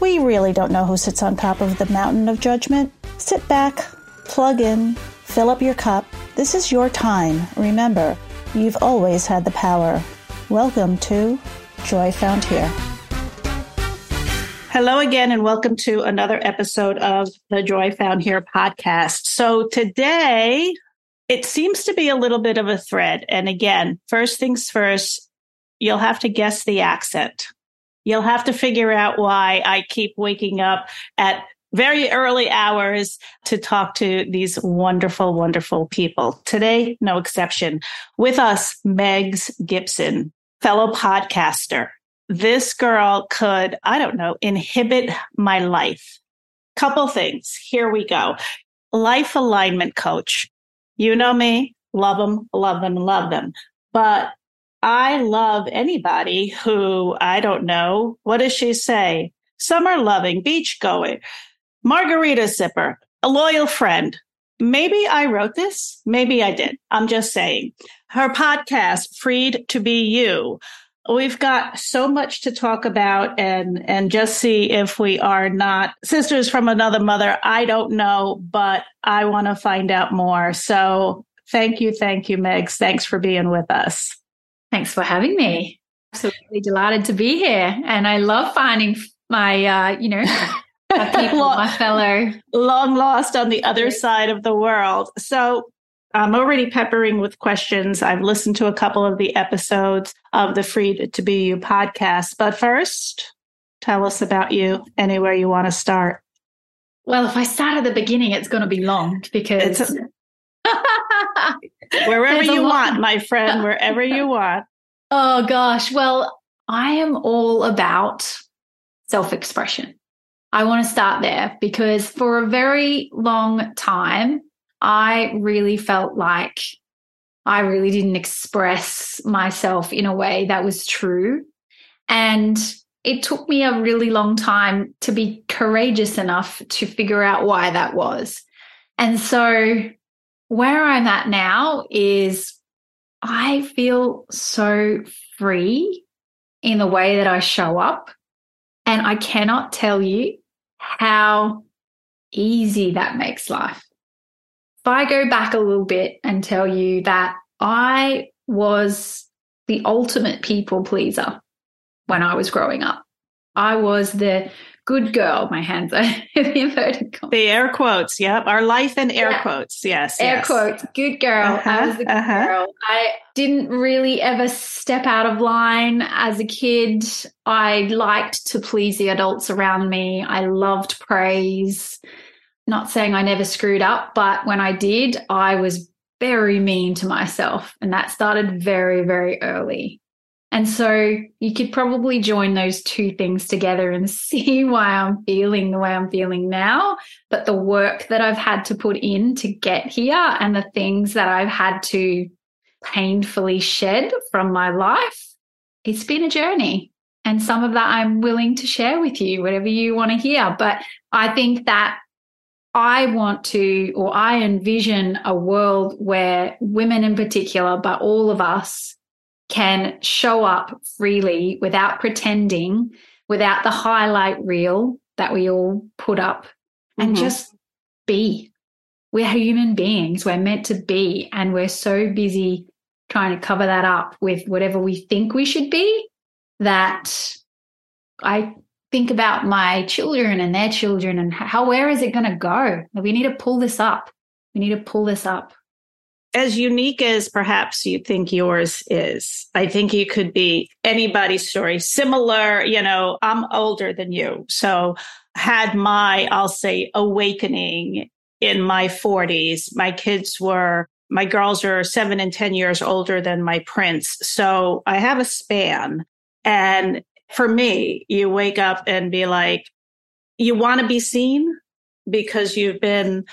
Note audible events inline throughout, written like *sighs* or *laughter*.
we really don't know who sits on top of the mountain of judgment. Sit back, plug in, fill up your cup. This is your time. Remember, you've always had the power. Welcome to Joy Found Here. Hello again, and welcome to another episode of the Joy Found Here podcast. So today, it seems to be a little bit of a thread. And again, first things first, you'll have to guess the accent. You'll have to figure out why I keep waking up at very early hours to talk to these wonderful, wonderful people. Today, no exception. With us, Megs Gibson, fellow podcaster. This girl could, I don't know, inhibit my life. Couple things. Here we go. Life alignment coach. You know me, love them, love them, love them. But I love anybody who I don't know. What does she say? Summer loving, beach going, margarita sipper, a loyal friend. Maybe I wrote this. Maybe I did. I'm just saying. Her podcast, Freed to Be You. We've got so much to talk about and, and just see if we are not sisters from another mother. I don't know, but I want to find out more. So thank you. Thank you, Megs. Thanks for being with us. Thanks for having me. Absolutely delighted to be here. And I love finding my, uh, you know, *laughs* people, my fellow. Long lost on the other side of the world. So I'm already peppering with questions. I've listened to a couple of the episodes of the Free to Be You podcast. But first, tell us about you anywhere you want to start. Well, if I start at the beginning, it's going to be long because *laughs* wherever you want, my friend, wherever you *laughs* want. Oh gosh. Well, I am all about self expression. I want to start there because for a very long time, I really felt like I really didn't express myself in a way that was true. And it took me a really long time to be courageous enough to figure out why that was. And so where I'm at now is I feel so free in the way that I show up. And I cannot tell you how easy that makes life. If I go back a little bit and tell you that I was the ultimate people pleaser when I was growing up, I was the good girl. My hands are *laughs* the inverted commas. The air quotes. Yep. Our life in air yeah. quotes. Yes. Air yes. quotes. Good girl. Uh-huh, I was the good uh-huh. girl. I didn't really ever step out of line as a kid. I liked to please the adults around me. I loved praise. Not saying I never screwed up, but when I did, I was very mean to myself. And that started very, very early. And so you could probably join those two things together and *laughs* see why I'm feeling the way I'm feeling now. But the work that I've had to put in to get here and the things that I've had to painfully shed from my life, it's been a journey. And some of that I'm willing to share with you, whatever you want to hear. But I think that I want to, or I envision a world where women in particular, but all of us can show up freely without pretending, without the highlight reel that we all put up, and mm-hmm. just be. We're human beings. We're meant to be. And we're so busy trying to cover that up with whatever we think we should be that I think about my children and their children and how, where is it going to go? We need to pull this up. We need to pull this up as unique as perhaps you think yours is, I think you could be anybody's story. Similar, you know, I'm older than you. So had my, I'll say, awakening in my 40s. My kids were, my girls are seven and 10 years older than my prince. So I have a span. And for me, you wake up and be like, you want to be seen because you've been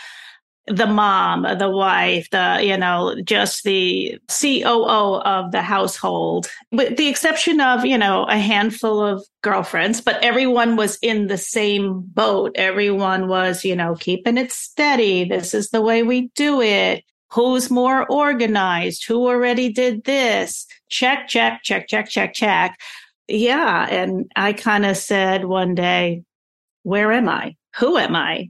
the mom, the wife, the, you know, just the COO of the household, with the exception of, you know, a handful of girlfriends, but everyone was in the same boat. Everyone was, you know, keeping it steady. This is the way we do it. Who's more organized? Who already did this? Check, check, check, check, check, check. Yeah. And I kind of said one day, where am I? Who am I?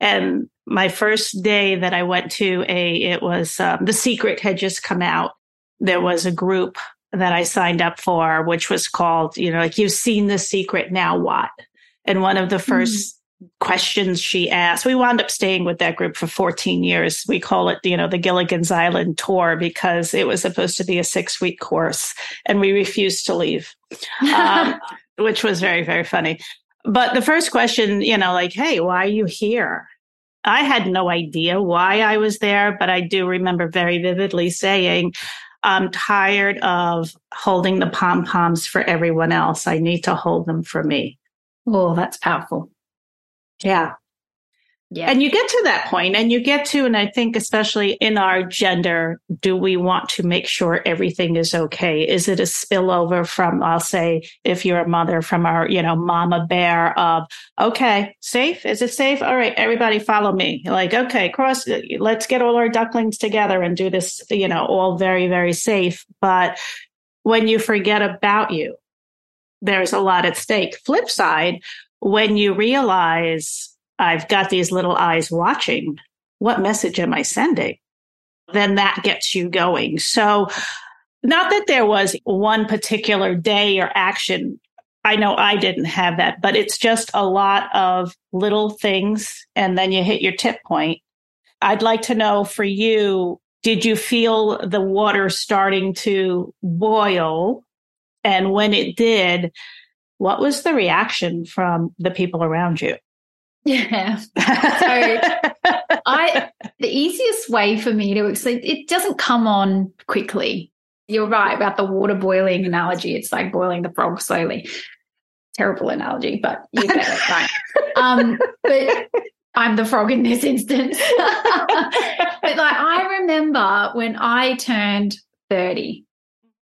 And my first day that I went to a, it was um, The Secret had just come out. There was a group that I signed up for, which was called, you know, like you've seen The Secret, now what? And one of the 1st mm. questions she asked, we wound up staying with that group for 14 years. We call it, you know, the Gilligan's Island tour because it was supposed to be a six week course and we refused to leave, um, *laughs* which was very, very funny. But the first question, you know, like, hey, why are you here? I had no idea why I was there, but I do remember very vividly saying, I'm tired of holding the pom poms for everyone else. I need to hold them for me. Oh, that's powerful. Yeah. Yeah. And you get to that point and you get to, and I think especially in our gender, do we want to make sure everything is okay? Is it a spillover from, I'll say, if you're a mother from our, you know, mama bear of, okay, safe? Is it safe? All right, everybody follow me. Like, okay, cross, let's get all our ducklings together and do this, you know, all very, very safe. But when you forget about you, there's a lot at stake. Flip side, when you realize I've got these little eyes watching. What message am I sending? Then that gets you going. So, not that there was one particular day or action. I know I didn't have that, but it's just a lot of little things. And then you hit your tip point. I'd like to know for you, did you feel the water starting to boil? And when it did, what was the reaction from the people around you? Yeah. *laughs* So *laughs* I the easiest way for me to explain it doesn't come on quickly. You're right about the water boiling analogy. It's like boiling the frog slowly. Terrible analogy, but you get it *laughs* right. Um, but I'm the frog in this instance. but like I remember when I turned 30,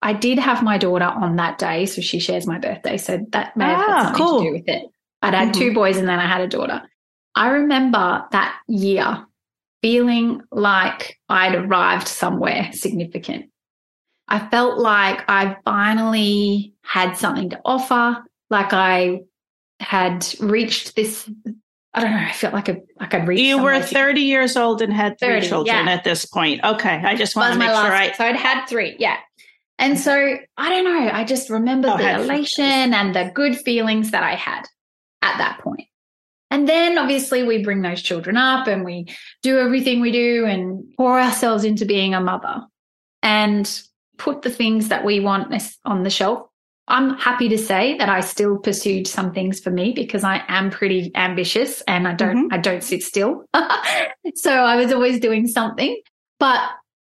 I did have my daughter on that day. So she shares my birthday. So that may have ah, had something cool. to do with it. I'd had mm-hmm. two boys and then I had a daughter. I remember that year feeling like I'd arrived somewhere significant. I felt like I finally had something to offer, like I had reached this. I don't know. I felt like a like I'd reached. You were thirty years old and had three 30, children yeah. at this point. Okay, I just want to make sure. I... So I'd had three. Yeah. And so I don't know. I just remember oh, the elation and the good feelings that I had at that point. And then obviously we bring those children up and we do everything we do and pour ourselves into being a mother and put the things that we want on the shelf. I'm happy to say that I still pursued some things for me because I am pretty ambitious and I don't mm-hmm. I don't sit still. *laughs* so I was always doing something. But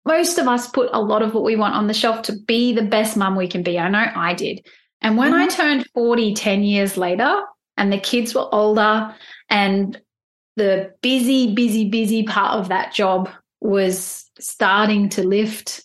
most of us put a lot of what we want on the shelf to be the best mum we can be. I know I did. And when mm-hmm. I turned 40 10 years later, and the kids were older and the busy, busy, busy part of that job was starting to lift,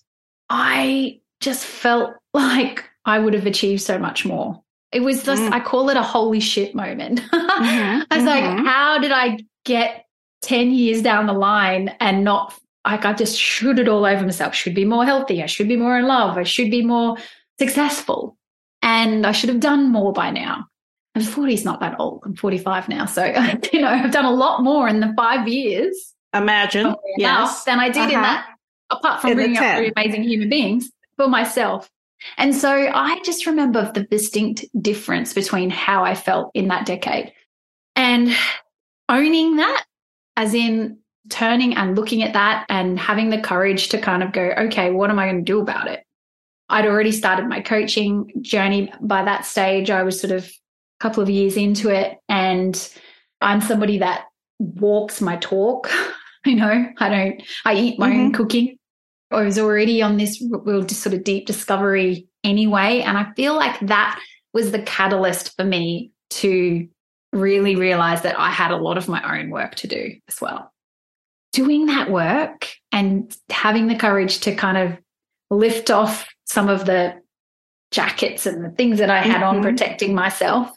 I just felt *laughs* like I would have achieved so much more. It was just, mm. I call it a holy shit moment. *laughs* Mm-hmm. I was mm-hmm. like, how did I get 10 years down the line and not like I just should it all over myself? Should be more healthy. I should be more in love. I should be more successful. And I should have done more by now and 40 is not that old. I'm 45 now. So, *laughs* you know, I've done a lot more in the five years. Imagine. Yes. Than I did uh-huh. in that, apart from in bringing up three amazing human beings for myself. And so I just remember the distinct difference between how I felt in that decade and owning that, as in turning and looking at that and having the courage to kind of go, okay, what am I going to do about it? I'd already started my coaching journey by that stage. I was sort of a couple of years into it. And I'm somebody that walks my talk. *laughs* you know, I don't, I eat my mm-hmm. own cooking. I was already on this real sort of deep discovery anyway. And I feel like that was the catalyst for me to really realize that I had a lot of my own work to do as well. Doing that work and having the courage to kind of lift off some of the jackets and the things that I had mm-hmm. on protecting myself.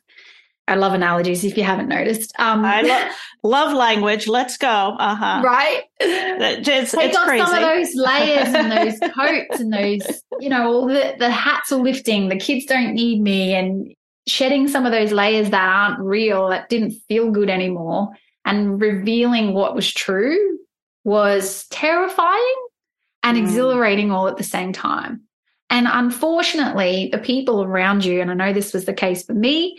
I love analogies if you haven't noticed. Um, I lo- *laughs* love language. Let's go. Uh huh. Right. It's, Take it's off crazy. some of those layers and those *laughs* coats and those, you know, all the, the hats are lifting. The kids don't need me. And shedding some of those layers that aren't real, that didn't feel good anymore, and revealing what was true was terrifying and mm. exhilarating all at the same time. And unfortunately, the people around you, and I know this was the case for me,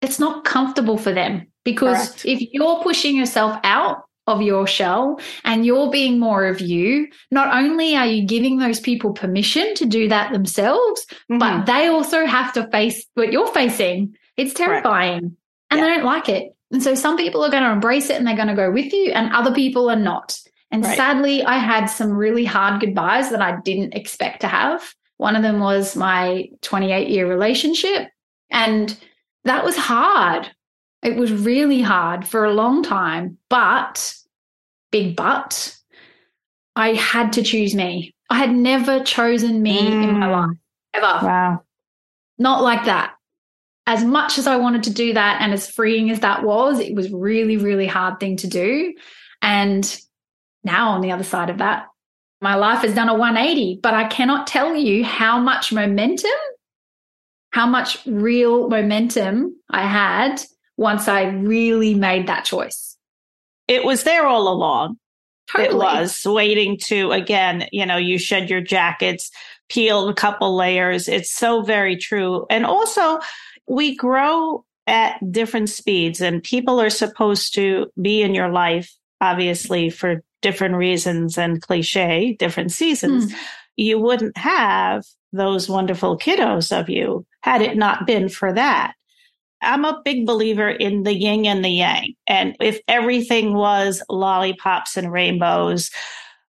it's not comfortable for them because Correct. if you're pushing yourself out of your shell and you're being more of you, not only are you giving those people permission to do that themselves, mm-hmm. but they also have to face what you're facing. It's terrifying Correct. and yeah. they don't like it. And so some people are going to embrace it and they're going to go with you, and other people are not. And right. sadly, I had some really hard goodbyes that I didn't expect to have. One of them was my 28 year relationship. And that was hard. It was really hard for a long time, but big but, I had to choose me. I had never chosen me mm. in my mm. life, ever. Wow. Not like that. As much as I wanted to do that and as freeing as that was, it was really, really hard thing to do. And now on the other side of that, my life has done a 180, but I cannot tell you how much momentum, how much real momentum I had once I really made that choice. It was there all along. Totally. It was waiting to, again, you know, you shed your jackets, peel a couple layers. It's so very true. And also, we grow at different speeds, and people are supposed to be in your life, obviously, for different reasons and cliche, different seasons, mm. you wouldn't have those wonderful kiddos of you had it not been for that. I'm a big believer in the yin and the yang. And if everything was lollipops and rainbows,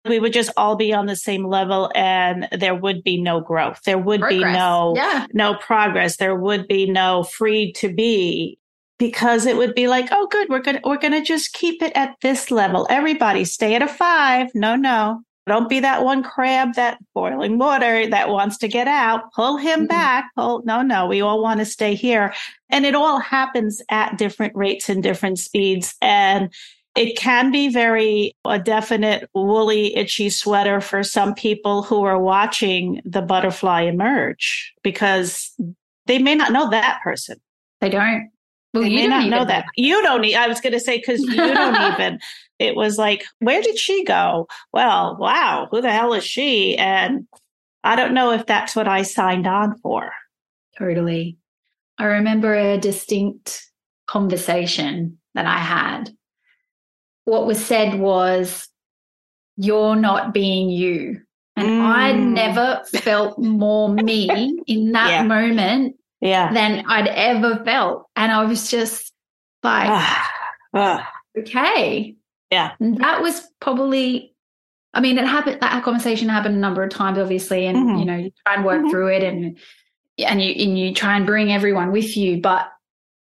we would just all be on the same level and there would be no growth. There would progress. be no yeah. no progress. There would be no free to be because it would be like, oh, good, we're gonna we're gonna just keep it at this level. Everybody stay at a five. No, no. Don't be that one crab that boiling water that wants to get out. Pull him mm-hmm. back. Pull, no, no, we all want to stay here. And it all happens at different rates and different speeds. And it can be very a definite woolly, itchy sweater for some people who are watching the butterfly emerge because they may not know that person. They don't. Well, they you may not know that. You don't need, I was going to say, because you don't *laughs* even, it was like, where did she go? Well, wow, who the hell is she? And I don't know if that's what I signed on for. Totally. I remember a distinct conversation that I had. What was said was, You're not being you. And mm. I never felt more me *laughs* in that yeah. moment yeah. than I'd ever felt. And I was just like, *sighs* okay. Yeah. And that was probably, I mean, it happened, that conversation happened a number of times, obviously. And, mm-hmm. you know, you try and work mm-hmm. through it and, and you, and you try and bring everyone with you. But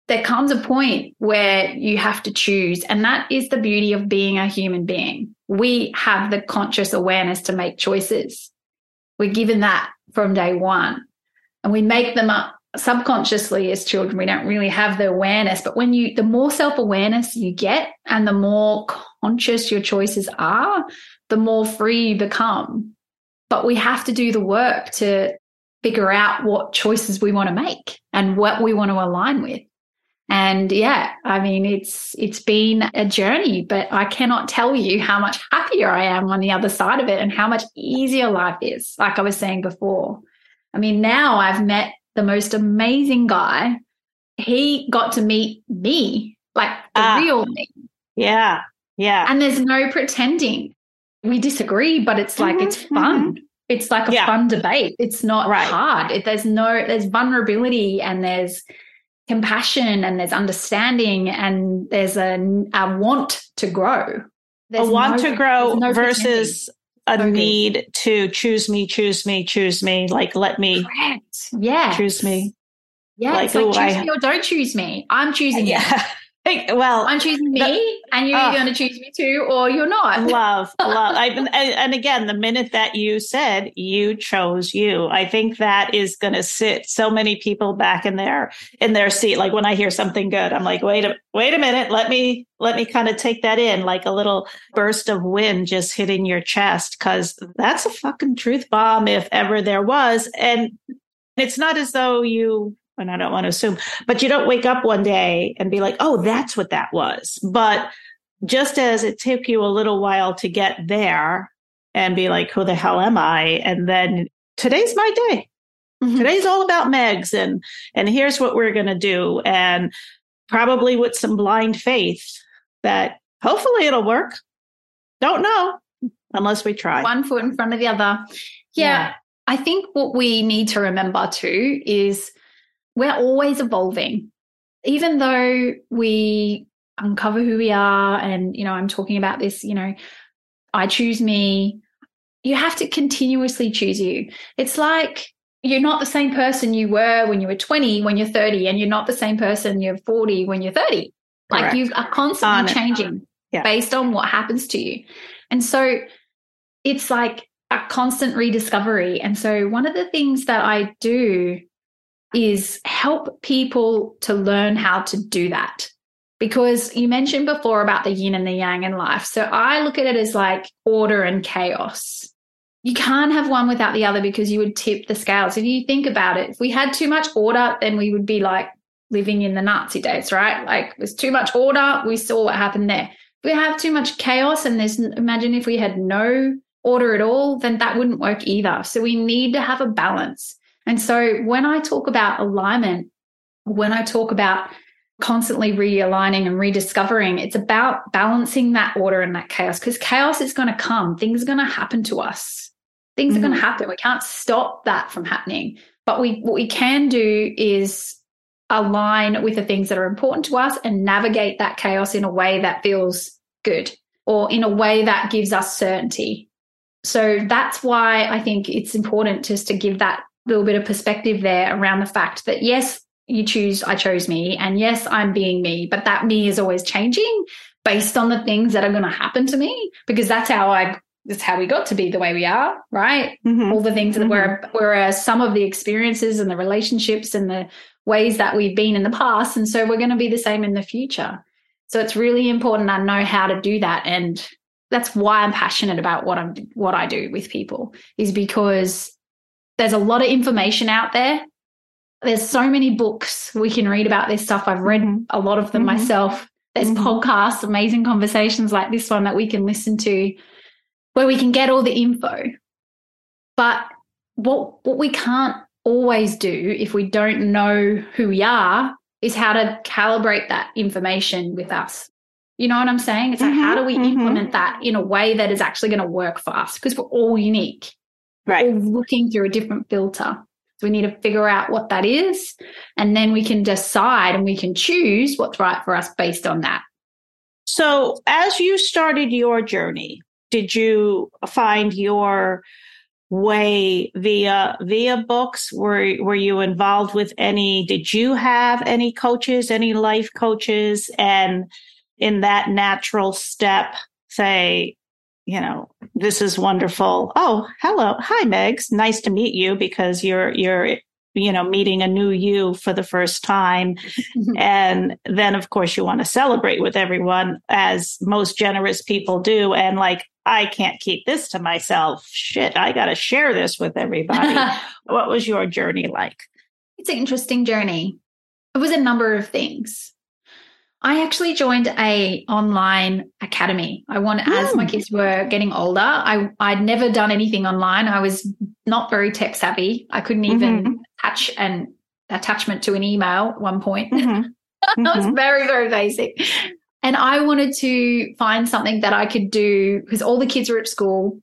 there comes a point where you have to choose. And that is the beauty of being a human being. We have the conscious awareness to make choices. We're given that from day one and we make them up subconsciously as children we don't really have the awareness but when you the more self-awareness you get and the more conscious your choices are the more free you become. But we have to do the work to figure out what choices we want to make and what we want to align with. And yeah i mean it's it's been a journey but i cannot tell you how much happier i am on the other side of it and how much easier life is like i was saying before. I mean now i've met the most amazing guy. He got to meet me, like the uh, real me. Yeah. Yeah. And there's no pretending. We disagree, but it's like, mm-hmm, it's fun. Mm-hmm. It's like a yeah. fun debate. It's not right. hard. It, there's no, there's vulnerability and there's compassion and there's understanding and there's a, a want to grow. There's a want no, to grow no versus a okay. need to choose me, choose me, choose me. Like, let me Correct. Yeah. choose me. Yeah. Like, it's like, choose I, me or don't choose me. I'm choosing yeah. *laughs* well, I'm choosing me, the, and you're uh, going to choose me too, or you're not. *laughs* love, *laughs* love. I, and, and again, the minute that you said you chose you, I think that is going to sit so many people back in their in their seat. Like when I hear something good, I'm like, wait a wait a minute, let me let me kind of take that in, like a little burst of wind just hitting your chest, because that's a fucking truth bomb if ever there was, and it's not as though you and I don't want to assume, but you don't wake up one day and be like, oh, that's what that was. But just as it took you a little while to get there and be like, who the hell am I? And then today's my day. Mm-hmm. Today's all about Megs and, and here's what we're going to do. And probably with some blind faith that hopefully it'll work. Don't know unless we try. One foot in front of the other. yeah. yeah. I think what we need to remember too is we're always evolving. Even though we uncover who we are, and, you know, I'm talking about this, you know, I choose me, you have to continuously choose you. It's like you're not the same person you were when you were 20, when you're 30, and you're not the same person you're 40 when you're 30. Like Correct. you are constantly changing yeah. based on what happens to you. And so it's like a constant rediscovery. And so one of the things that I do is help people to learn how to do that. Because you mentioned before about the yin and the yang in life. So I look at it as like order and chaos. You can't have one without the other because you would tip the scales. If you think about it, if we had too much order, then we would be like living in the Nazi days, right? Like there's too much order. We saw what happened there. If we have too much chaos and there's, imagine if we had no order at all, then that wouldn't work either. So we need to have a balance. And so when I talk about alignment, when I talk about constantly realigning and rediscovering, it's about balancing that order and that chaos because chaos is going to come. Things are going to happen to us. Things mm-hmm. are going to happen. We can't stop that from happening. But we what we can do is align with the things that are important to us and navigate that chaos in a way that feels good or in a way that gives us certainty. So that's why I think it's important just to give that little bit of perspective there around the fact that yes, you choose, I chose me, and yes, I'm being me, but that me is always changing based on the things that are going to happen to me because that's how I that's how we got to be the way we are, right? Mm-hmm. All the things that mm-hmm. whereas some of the experiences and the relationships and the ways that we've been in the past, and so we're going to be the same in the future. So it's really important I know how to do that, and that's why I'm passionate about what I'm what I do with people is because there's a lot of information out there. There's so many books we can read about this stuff. I've read mm-hmm. a lot of them mm-hmm. myself. There's mm-hmm. podcasts, amazing conversations like this one that we can listen to where we can get all the info. But what what we can't always do if we don't know who we are is how to calibrate that information with us. You know what I'm saying? It's like, how do we mm-hmm. implement mm-hmm. that in a way that is actually going to work for us? Because we're all unique right. or looking through a different filter. So we need to figure out what that is. And then we can decide and we can choose what's right for us based on that. So as you started your journey, did you find your way via via books were were you involved with any did you have any coaches any life coaches and in that natural step say you know, this is wonderful. Oh, hello. Hi, Megs. Nice to meet you because you're, you're, you know, meeting a new you for the first time. Mm-hmm. *laughs* And then, of course, you want to celebrate with everyone as most generous people do. And like, I can't keep this to myself. Shit, I got to share this with everybody. *laughs* what was your journey like? It's an interesting journey. It was a number of things. I actually joined a online academy. I wanted, mm. as my hmm. kids were getting older, I I'd never done anything online. I was not very tech savvy. I couldn't even mm-hmm. attach an attachment to an email at one point. *laughs* Mm-hmm. I was mm-hmm. very very basic. And I wanted to find something that I could do because all the kids were at school.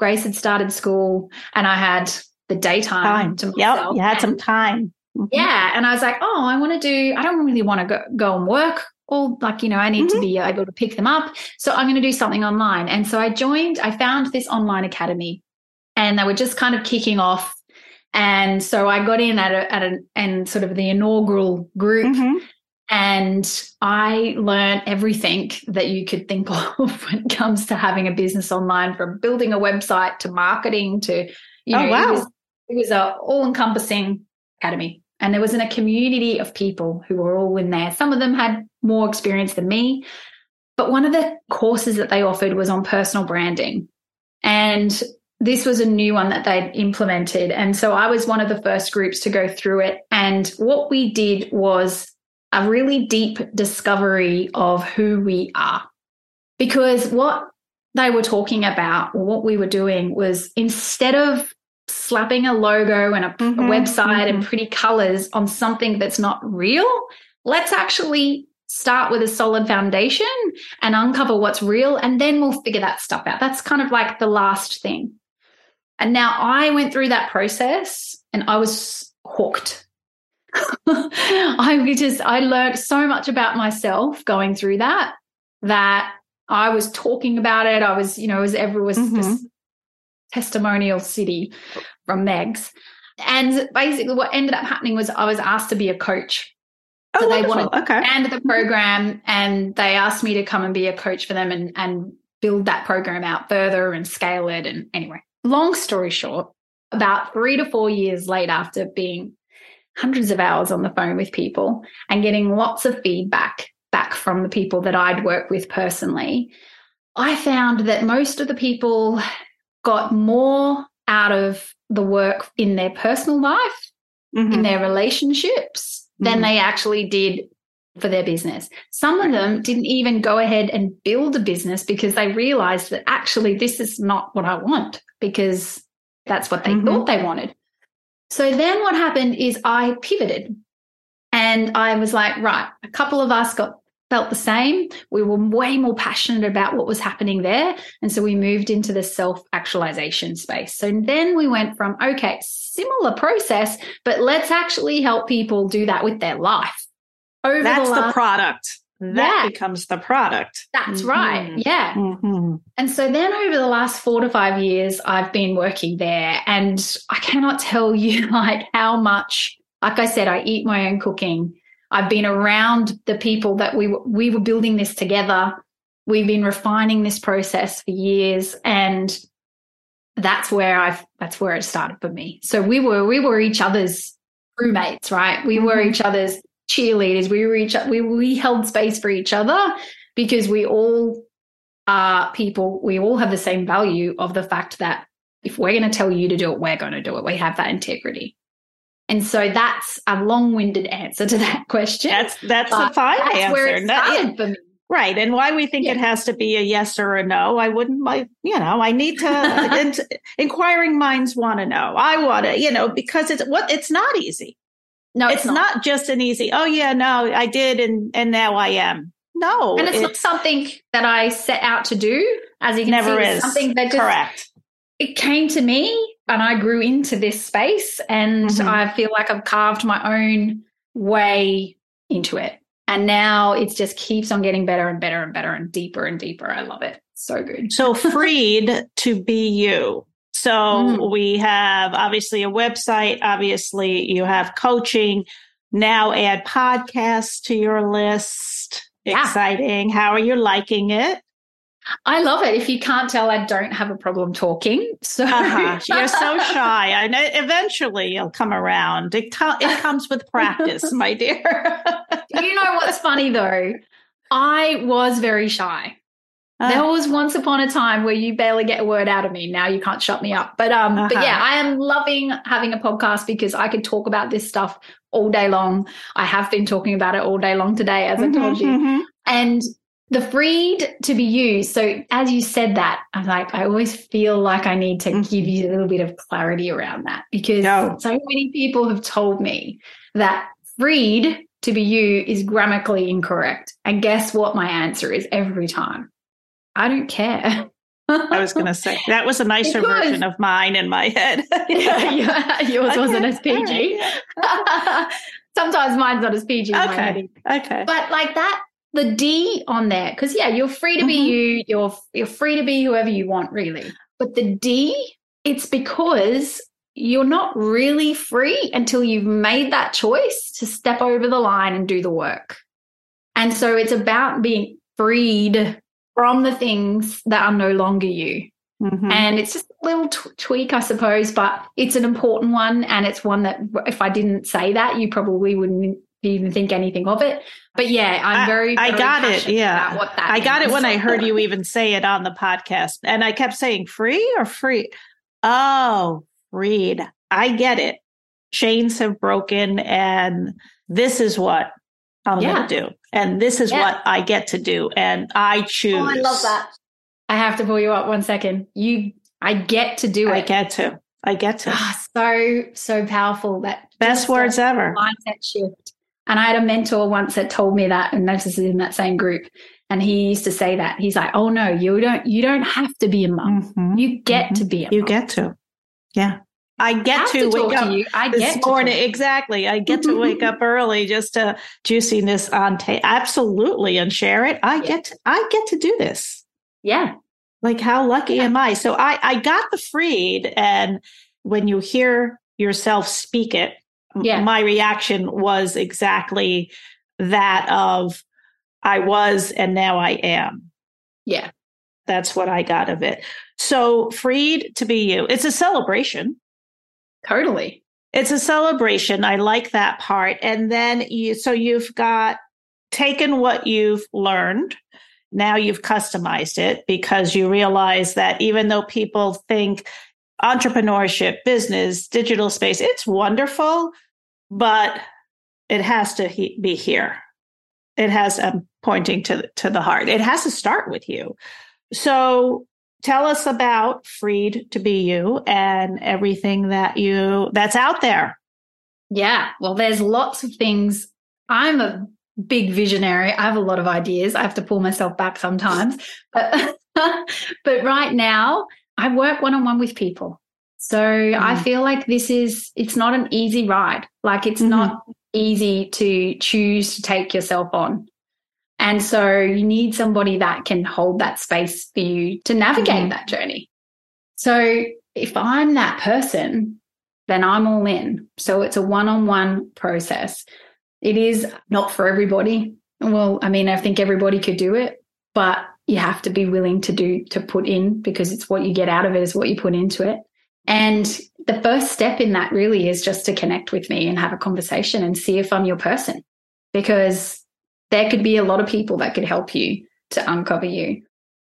Grace had started school and I had the daytime time. to myself. Yep, you had some time. Mm-hmm. Yeah. And I was like, oh, I want to do, I don't really want to go, go and work all like, you know, I need mm-hmm. to be able to pick them up. So I'm going to do something online. And so I joined, I found this online academy and they were just kind of kicking off. And so I got in at a, at a, and sort of the inaugural group. Mm-hmm. And I learned everything that you could think *laughs* of when it comes to having a business online, from building a website to marketing to, you oh, know, oh, wow. it was, it was a all encompassing academy. And there was in a community of people who were all in there. Some of them had more experience than me. But one of the courses that they offered was on personal branding. And this was a new one that they'd implemented. And so I was one of the first groups to go through it. And what we did was a really deep discovery of who we are. Because what they were talking about, what we were doing, was instead of slapping a logo and a, mm-hmm, a website mm-hmm. and pretty colors on something that's not real, let's actually start with a solid foundation and uncover what's real, and then we'll figure that stuff out. That's kind of like the last thing. And now I went through that process and I was hooked. *laughs* I just, I learned so much about myself going through that, that I was talking about it. I was, you know, as ever was mm-hmm. Testimonial city from Megs. And basically, what ended up happening was I was asked to be a coach. Oh, so oh, they wanted to okay. expand the program and they asked me to come and be a coach for them and, and build that program out further and scale it. And anyway, long story short, about three to four years late after being hundreds of hours on the phone with people and getting lots of feedback back from the people that I'd worked with personally, I found that most of the people got more out of the work in their personal life, mm-hmm. in their relationships, mm-hmm. than they actually did for their business. Some of them didn't even go ahead and build a business because they realized that actually this is not what I want because that's what they mm-hmm. thought they wanted. So then what happened is I pivoted and I was like, right, a couple of us got felt the same. We were way more passionate about what was happening there. And so we moved into the self actualization space. So then we went from, okay, similar process, but let's actually help people do that with their life. Over That's the, last- the product. That yeah. becomes the product. That's mm-hmm. right. Yeah. Mm-hmm. And so then over the last four to five years, I've been working there and I cannot tell *laughs* you like how much, like I said, I eat my own cooking I've been around the people that we we were building this together. We've been refining this process for years, and that's where I've that's where it started for me. So we were we were each other's roommates, right? We mm-hmm. were each other's cheerleaders. We were each we we held space for each other because we all are people. We all have the same value of the fact that if we're going to tell you to do it, we're going to do it. We have that integrity. And so that's a long-winded answer to that question. That's that's a fine that's answer. Where it started for me. Right. And why we think yeah. it has to be a yes or a no, I wouldn't like, you know, I need to, *laughs* inquiring minds want to know. I want to, you know, because it's what, it's not easy. No, it's, it's not. not. just an easy, oh yeah, no, I did. And, and now I am. No. And it's, it's not something that I set out to do. As you can never see, is. something that just, correct. It came to me and I grew into this space and mm-hmm. I feel like I've carved my own way into it. And now it just keeps on getting better and better and better and deeper and deeper. I love it. So good. So *laughs* freed to be you. So mm. we have obviously a website, obviously you have coaching, now add podcasts to your list. Yeah. Exciting. How are you liking it? I love it. If you can't tell, I don't have a problem talking. So uh-huh. you're so *laughs* shy. I know eventually you'll come around. It, co- it comes with practice, my dear. *laughs* you know what's funny though? I was very shy. Uh, there was once upon a time where you barely get a word out of me. Now you can't shut me up. But um, uh-huh. but yeah, I am loving having a podcast because I could talk about this stuff all day long. I have been talking about it all day long today, as mm-hmm, I told you. Mm-hmm. And the freed to be used. So as you said that, I'm like, I always feel like I need to mm-hmm. give you a little bit of clarity around that because no. so many people have told me that freed to be you is grammatically incorrect. And guess what my answer is every time? I don't care. I was going to say that was a nicer because, version of mine in my head. yeah, *laughs* yeah, yours *laughs* okay, wasn't as PG. Right, *laughs* Sometimes mine's not as PG. Okay. Okay. But like that, the D on there, because yeah, you're free to be mm-hmm. you. You're you're free to be whoever you want, really. But the D, it's because you're not really free until you've made that choice to step over the line and do the work. And so it's about being freed from the things that are no longer you. Mm-hmm. And it's just a little t- tweak, I suppose, but it's an important one. And it's one that if I didn't say that, you probably wouldn't even think anything of it. But yeah, I'm very, I, very got it. Yeah. what that I got it when I heard you even say it on the podcast. And I kept saying free or free. Oh, freed. I get it. Chains have broken and this is what I'm yeah. going to do. And this is yeah. what I get to do. And I choose. Oh, I love that. I have to pull you up one second. You, I get to do it. I get to. I get to. Oh, so, so powerful. That best uh, words ever. Mindset shift. And I had a mentor once that told me that, and this is in that same group. And he used to say that. He's like, "Oh no, you don't. You don't have to be a mom. Mm-hmm. You get mm-hmm. to be a. You get to. Yeah. I get to, to wake up to I this morning. Exactly. I get to *laughs* wake up early just to juiciness on tape. Absolutely. And share it. I yeah. get, to, I get to do this. Yeah. Like how lucky yeah. am I? So I, I got the freed. And when you hear yourself speak it, yeah. my reaction was exactly that of I was and now I am. Yeah. That's what I got of it. So freed to be you. It's a celebration. Totally. It's a celebration. I like that part. And then you, so you've got taken what you've learned. Now you've customized it because you realize that even though people think entrepreneurship, business, digital space, it's wonderful, but it has to he- be here. It has, um, pointing to, to the heart. It has to start with you. So tell us about freed to be you and everything that you that's out there yeah well there's lots of things i'm a big visionary i have a lot of ideas i have to pull myself back sometimes *laughs* but but right now i work one-on-one with people so mm. i feel like this is it's not an easy ride like it's mm-hmm. not easy to choose to take yourself on and so you need somebody that can hold that space for you to navigate mm-hmm. that journey. So if I'm that person, then I'm all in. So it's a one on one process. It is not for everybody. Well, I mean, I think everybody could do it, but you have to be willing to do, to put in because it's what you get out of it is what you put into it. And the first step in that really is just to connect with me and have a conversation and see if I'm your person because there could be a lot of people that could help you to uncover you.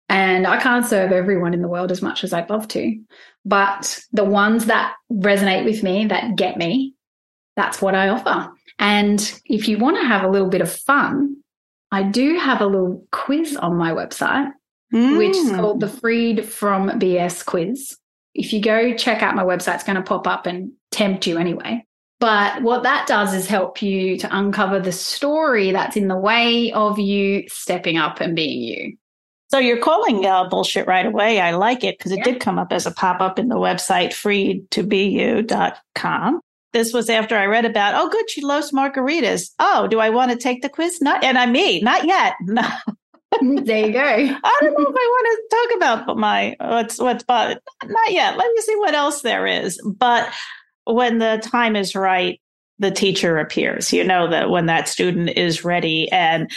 And I can't serve everyone in the world as much as I'd love to. But the ones that resonate with me, that get me, that's what I offer. And if you want to have a little bit of fun, I do have a little quiz on my website, mm. which is called the Freed from BS quiz. If you go check out my website, it's going to pop up and tempt you anyway. But what that does is help you to uncover the story that's in the way of you stepping up and being you. So you're calling uh, bullshit right away. I like it because it yeah. did come up as a pop up in the website freedtobeyou.com. This was after I read about, oh, good, she loves margaritas. Oh, do I want to take the quiz? Not, and I'm me, not yet. *laughs* No. Mm, there you go. *laughs* I don't know if I want to talk about my what's what's but not yet. Let me see what else there is. But when the time is right, the teacher appears. You know that when that student is ready. And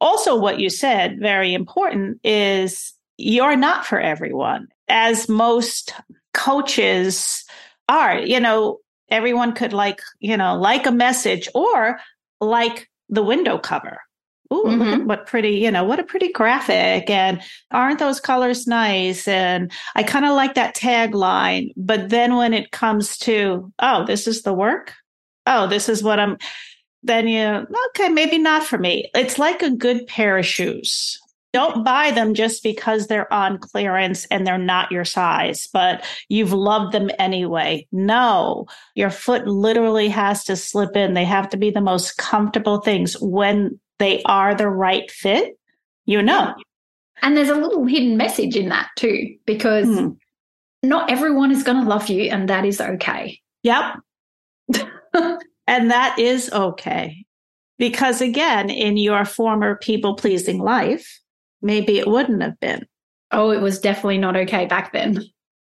also, what you said, very important, is you're not for everyone, as most coaches are. You know, everyone could like, you know, like a message or like the window cover. Ooh, mm-hmm. what pretty, you know, what a pretty graphic. And aren't those colors nice? And I kind of like that tagline. But then when it comes to, oh, this is the work. Oh, this is what I'm, then you, okay, maybe not for me. It's like a good pair of shoes. Don't buy them just because they're on clearance and they're not your size, but you've loved them anyway. No, your foot literally has to slip in. They have to be the most comfortable things when they are the right fit. You know. And there's a little hidden message in that too, because mm. not everyone is going to love you, and that is okay. Yep. *laughs* and that is okay. Because again, in your former people pleasing life, maybe it wouldn't have been. Oh, it was definitely not okay back then.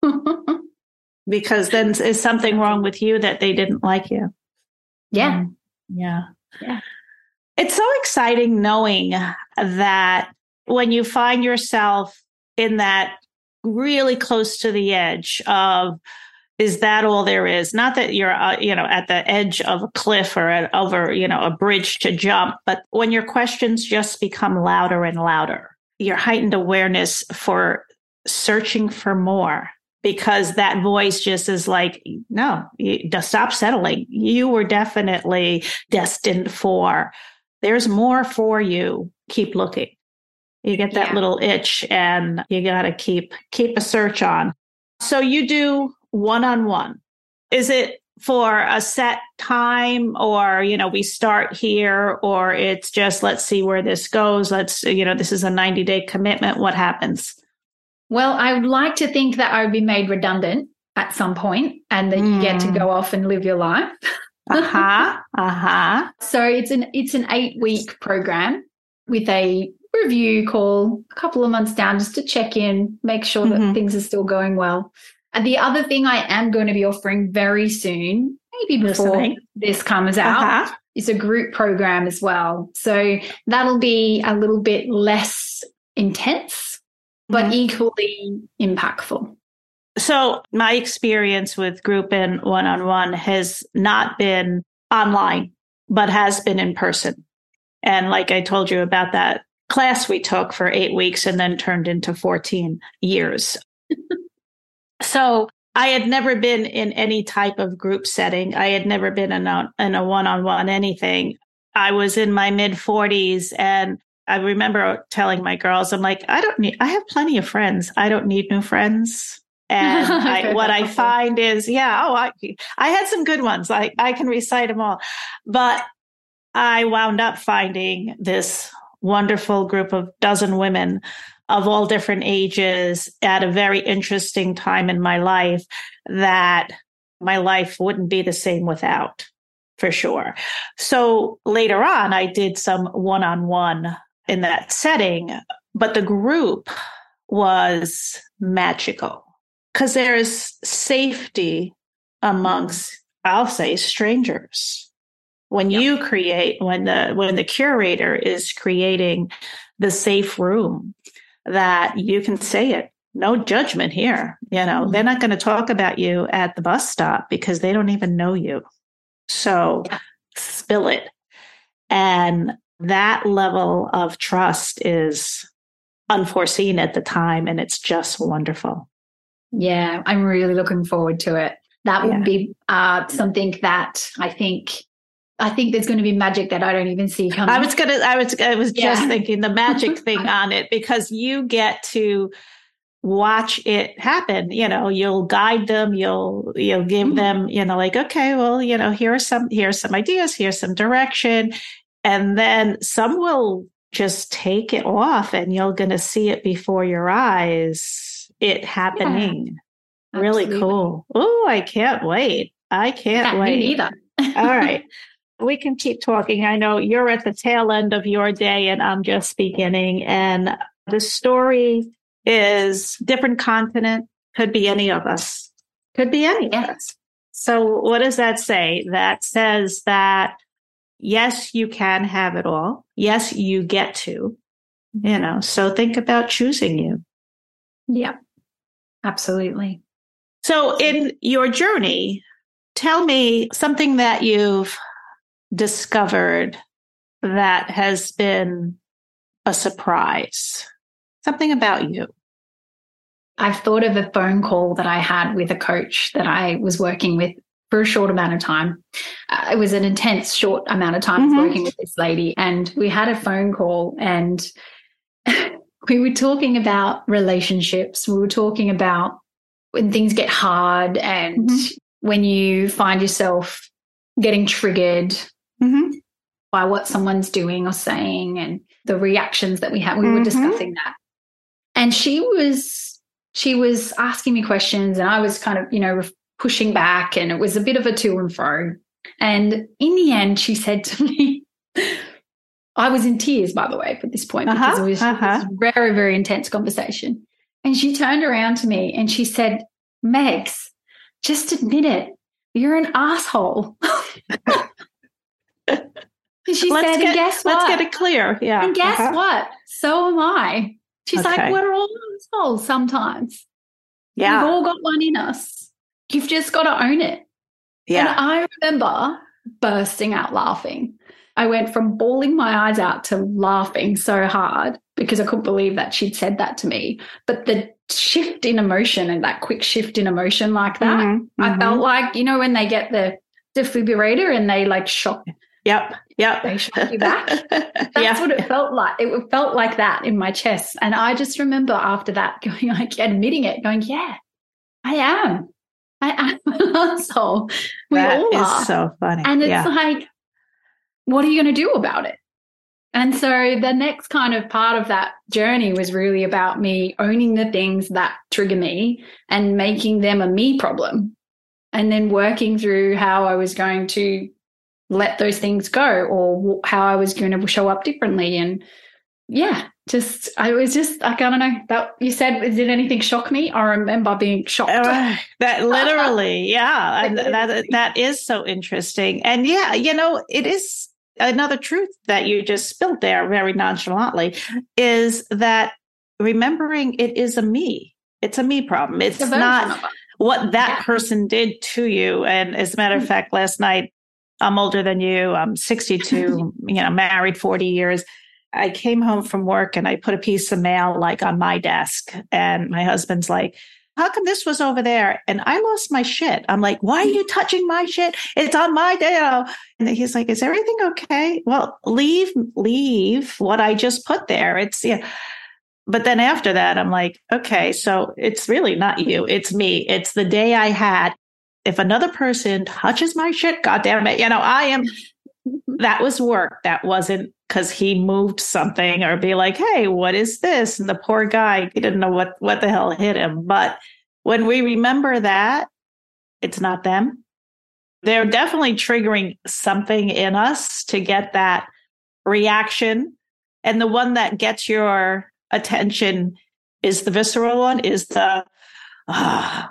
*laughs* because then is something wrong with you that they didn't like you? Yeah. Mm, yeah. Yeah. It's so exciting knowing that when you find yourself in that really close to the edge of is that all there is not that you're uh, you know at the edge of a cliff or at, over you know a bridge to jump but when your questions just become louder and louder your heightened awareness for searching for more because that voice just is like, no, you, stop settling. You were definitely destined for. There's more for you. Keep looking. You get that yeah. little itch and you got to keep keep a search on. So you do one on one. Is it for a set time or you know we start here or it's just let's see where this goes let's you know this is a 90 day commitment what happens well i would like to think that i would be made redundant at some point and that mm. you get to hmm. go off and live your life *laughs* uh-huh uh-huh so it's an it's an eight week program with a review call a couple of months down just to check in make sure that mm-hmm. things are still going well and the other thing I am going to be offering very soon, maybe before Listening. this comes out, uh-huh. is a group program as well. So that'll be a little bit less intense, but mm-hmm. equally impactful. So my experience with group and one on one has not been online, but has been in person. And like I told you about that class we took for eight weeks and then turned into 14 years. *laughs* So I had never been in any type of group setting. I had never been in a, in a one-on-one anything. I was in my mid 40s and I remember telling my girls, I'm like, I don't need, I have plenty of friends. I don't need new friends. And *laughs* I, what I find is, yeah, oh, I, I had some good ones. I, I can recite them all, but I wound up finding this wonderful group of dozen women of all different ages at a very interesting time in my life that my life wouldn't be the same without for sure. So later on, I did some one on one in that setting, but the group was magical because there's safety amongst, I'll say, strangers. When you create, when the, when the curator is creating the safe room, that you can say it. No judgment here. You know, mm-hmm. they're not going to talk about you at the bus stop because they don't even know you. So spill it. And that level of trust is unforeseen at the time. And it's just wonderful. Yeah, I'm really looking forward to it. That would yeah. be uh, something that I think I think there's going to be magic that I don't even see coming. I was gonna, I was, I was yeah. just thinking the magic *laughs* thing on it because you get to watch it happen. You know, you'll guide them, you'll, you'll give mm-hmm. them, you know, like, okay, well, you know, here are some, here's some ideas, here's some direction, and then some will just take it off, and you're going to see it before your eyes, it happening. Yeah. Really cool. Oh, I can't wait. I can't yeah, wait. either. All right. *laughs* we can keep talking. I know you're at the tail end of your day and I'm just beginning. And the story is different continent, could be any of us, could be any of us. So what does that say? That says that yes, you can have it all. Yes, you get to, you know, so think about choosing you. Yeah, absolutely. So in your journey, tell me something that you've discovered that has been a surprise? Something about you. I've thought of a phone call that I had with a coach that I was working with for a short amount of time. Uh, it was an intense short amount of time mm-hmm. working with this lady. And we had a phone call and *laughs* we were talking about relationships. We were talking about when things get hard and mm-hmm. when you find yourself getting triggered mm-hmm. by what someone's doing or saying and the reactions that we have. We mm-hmm. were discussing that. And she was she was asking me questions and I was kind of, you know, pushing back and it was a bit of a to and fro. And in the end, she said to *laughs* me, I was in tears, by the way, at this point, uh-huh, because it was, uh-huh. it was very, very intense conversation. And she turned around to me and she said, Megs, just admit it. You're an asshole. *laughs* *laughs* she let's said, get, guess what? Let's get it clear. Yeah. And guess uh-huh. what? So am I. She's okay. like, we're all assholes sometimes. Yeah. We've all got one in us. You've just got to own it. Yeah. And I remember bursting out laughing. I went from bawling my eyes out to laughing so hard because I couldn't believe that she'd said that to me. But the shift in emotion and that quick shift in emotion like that, mm-hmm, I mm-hmm. felt like, you know, when they get the defibrillator and they like shock. Yep. Yep. They shock you *laughs* back. That's yeah. what it felt like. It felt like that in my chest. And I just remember after that *laughs* going like admitting it, going, yeah, I am. I am *laughs* an asshole. We that all are. so funny. And it's yeah. like, what are you going to do about it? And so the next kind of part of that journey was really about me owning the things that trigger me and making them a me problem. And then working through how I was going to let those things go or how I was going to show up differently. And yeah, just I was just like I don't know that you said did anything shock me? I remember being shocked. Uh, that *laughs* literally, yeah, and that that is so interesting. And yeah, you know, it is another truth that you just spilled there very nonchalantly is that remembering it is a me. It's a me problem. It's not what that yeah. person did to you. And as a matter of hmm. fact, last night I'm older than you. I'm 62, *laughs* you know, married 40 years. I came home from work and I put a piece of mail like on my desk. And my husband's like, how come this was over there? And I lost my shit. I'm like, why are you touching my shit? It's on my day. And he's like, is everything okay? Well, leave, leave what I just put there. It's, yeah. But then after that, I'm like, okay, so it's really not you. It's me. It's the day I had. If another person touches my shit, God damn it, you know, I am, that was work. That wasn't because he moved something or be like, hey, what is this? And the poor guy, he didn't know what, what the hell hit him. But when we remember that, it's not them. They're definitely triggering something in us to get that reaction. And the one that gets your attention is the visceral one, is the, ah,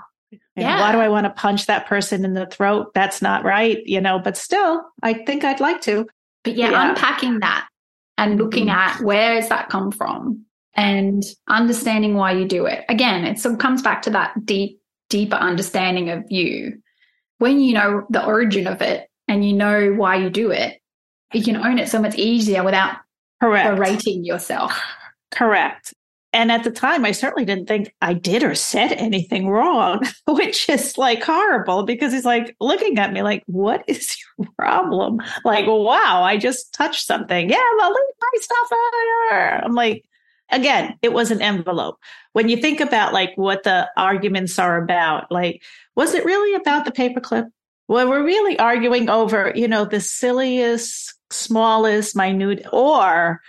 uh, yeah. why do I want to punch that person in the throat? That's not right, you know, but still, I think I'd like to. But yeah, yeah. unpacking that and looking mm-hmm. at where has that come from and understanding why you do it. Again, it sort of comes back to that deep, deeper understanding of you. When you know the origin of it and you know why you do it, you can own it so much easier without Correct. berating yourself. Correct. And at the time, I certainly didn't think I did or said anything wrong, *laughs* which is like horrible because he's like looking at me like, what is your problem? Like, wow, I just touched something. Yeah, well, leave my stuff. I'm like, again, it was an envelope. When you think about like what the arguments are about, like, was it really about the paperclip? Well, we're really arguing over, you know, the silliest, smallest, minute, or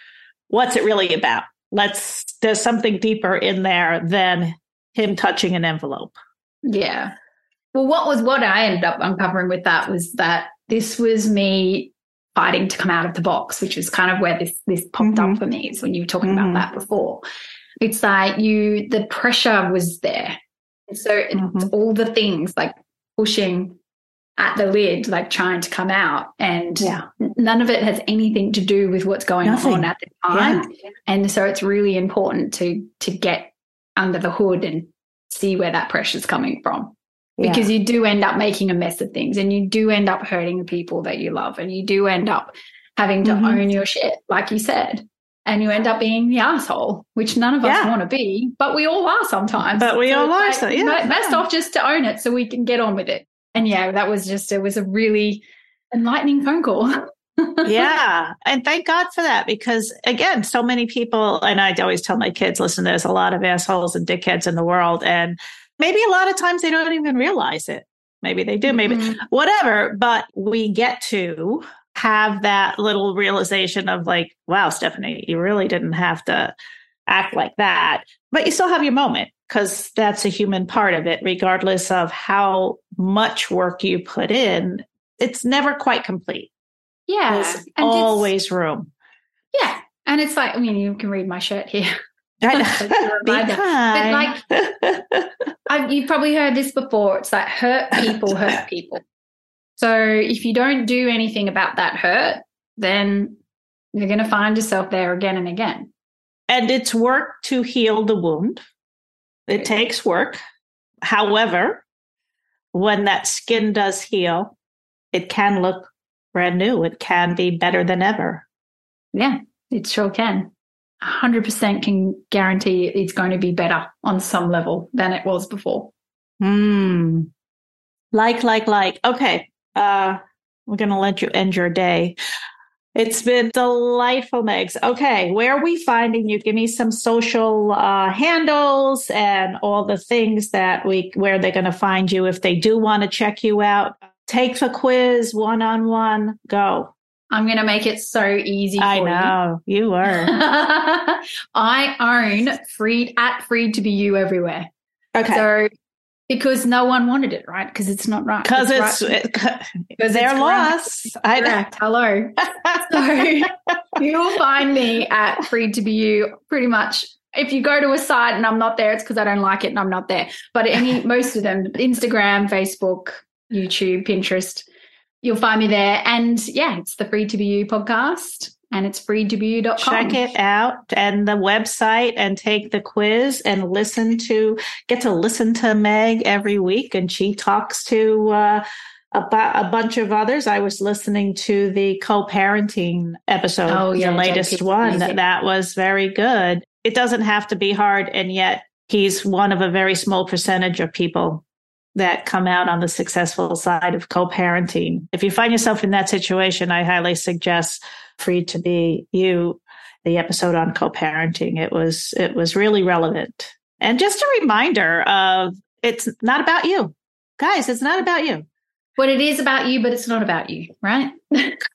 what's it really about? Let's there's something deeper in there than him touching an envelope. Yeah. Well, what was what I ended up uncovering with that was that this was me fighting to come out of the box, which is kind of where this this popped mm-hmm. up for me. Is when you were talking mm-hmm. about that before. It's like you the pressure was there. And so mm-hmm. it's all the things like pushing at the lid, like trying to come out. And yeah. none of it has anything to do with what's going Nothing. on at the time. Yeah. And so it's really important to to get under the hood and see where that pressure's coming from. Yeah. Because you do end up making a mess of things and you do end up hurting the people that you love and you do end up having to mm-hmm. own your shit, like you said. And you end up being the asshole, which none of us want to be, but we all are sometimes. But we so all are. Like, so, yeah. Best off just to own it so we can get on with it and yeah, that was just, it was a really enlightening phone call. *laughs* yeah. And thank God for that because, again, so many people, and I always tell my kids, listen, there's a lot of assholes and dickheads in the world. And maybe a lot of times they don't even realize it. Maybe they do, maybe mm-hmm. whatever. But we get to have that little realization of like, wow, Stephanie, you really didn't have to act like that. But you still have your moment because that's a human part of it, regardless of how much work you put in. It's never quite complete. Yeah. There's always room. Yeah. And it's like, I mean, you can read my shirt here. *laughs* *laughs* but like, *laughs* I've, you've probably heard this before. It's like hurt people hurt people. So if you don't do anything about that hurt, then you're going to find yourself there again and again. And it's work to heal the wound. It takes work. However, when that skin does heal, it can look brand new. It can be better than ever. Yeah, it sure can. 100% can guarantee it's going to be better on some level than it was before. Hmm. Like, like, like. Okay. Uh, we're going to let you end your day. It's been delightful, Megs. Okay, where are we finding you? Give me some social uh, handles and all the things that we where they're going to find you if they do want to check you out. Take the quiz one on one. Go. I'm going to make it so easy. I know you, you are. *laughs* I own freed at freed to be you everywhere. Okay. So because no one wanted it, right? Because it's not right. Because it's, it's right. it, they're lost. I Correct. Hello. *laughs* so you will find me at Freed to Be You pretty much. If you go to a site and I'm not there, it's because I don't like it and I'm not there. But any *laughs* most of them, Instagram, Facebook, YouTube, Pinterest, you'll find me there. And yeah, it's the Freed to Be You podcast and it's freedtobeyou.com. Check it out and the website and take the quiz and listen to, get to listen to Meg every week. And she talks to, uh, about a bunch of others. I was listening to the co-parenting episode, oh, yeah, the latest one. That, that was very good. It doesn't have to be hard. And yet he's one of a very small percentage of people that come out on the successful side of co-parenting. If you find yourself in that situation, I highly suggest Freed to Be You, the episode on co-parenting. It was it was really relevant. And just a reminder of it's not about you. Guys, it's not about you. But it is about you, but it's not about you, right?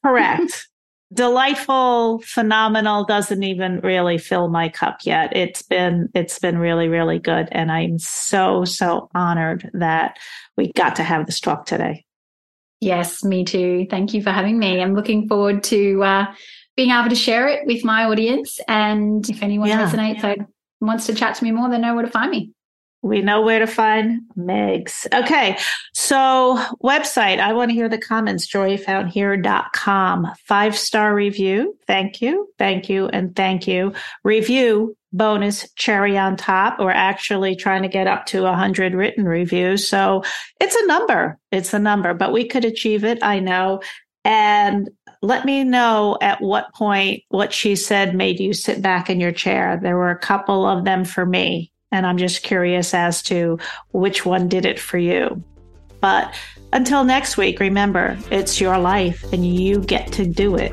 Correct. *laughs* Delightful, phenomenal, doesn't even really fill my cup yet. It's been it's been really, really good. And I'm so, so honored that we got to have this talk today. Yes, me too. Thank you for having me. I'm looking forward to uh, being able to share it with my audience. And if anyone yeah, resonates yeah. and wants to chat to me more, they know where to find me. We know where to find Megs. Okay. So website, I want to hear the comments, joyfoundhere.com. Five star review. Thank you. Thank you. And thank you. Review bonus cherry on top. We're actually trying to get up to a hundred written reviews. So it's a number. It's a number, but we could achieve it. I know. And let me know at what point what she said made you sit back in your chair. There were a couple of them for me. And I'm just curious as to which one did it for you. But until next week, remember, it's your life and you get to do it.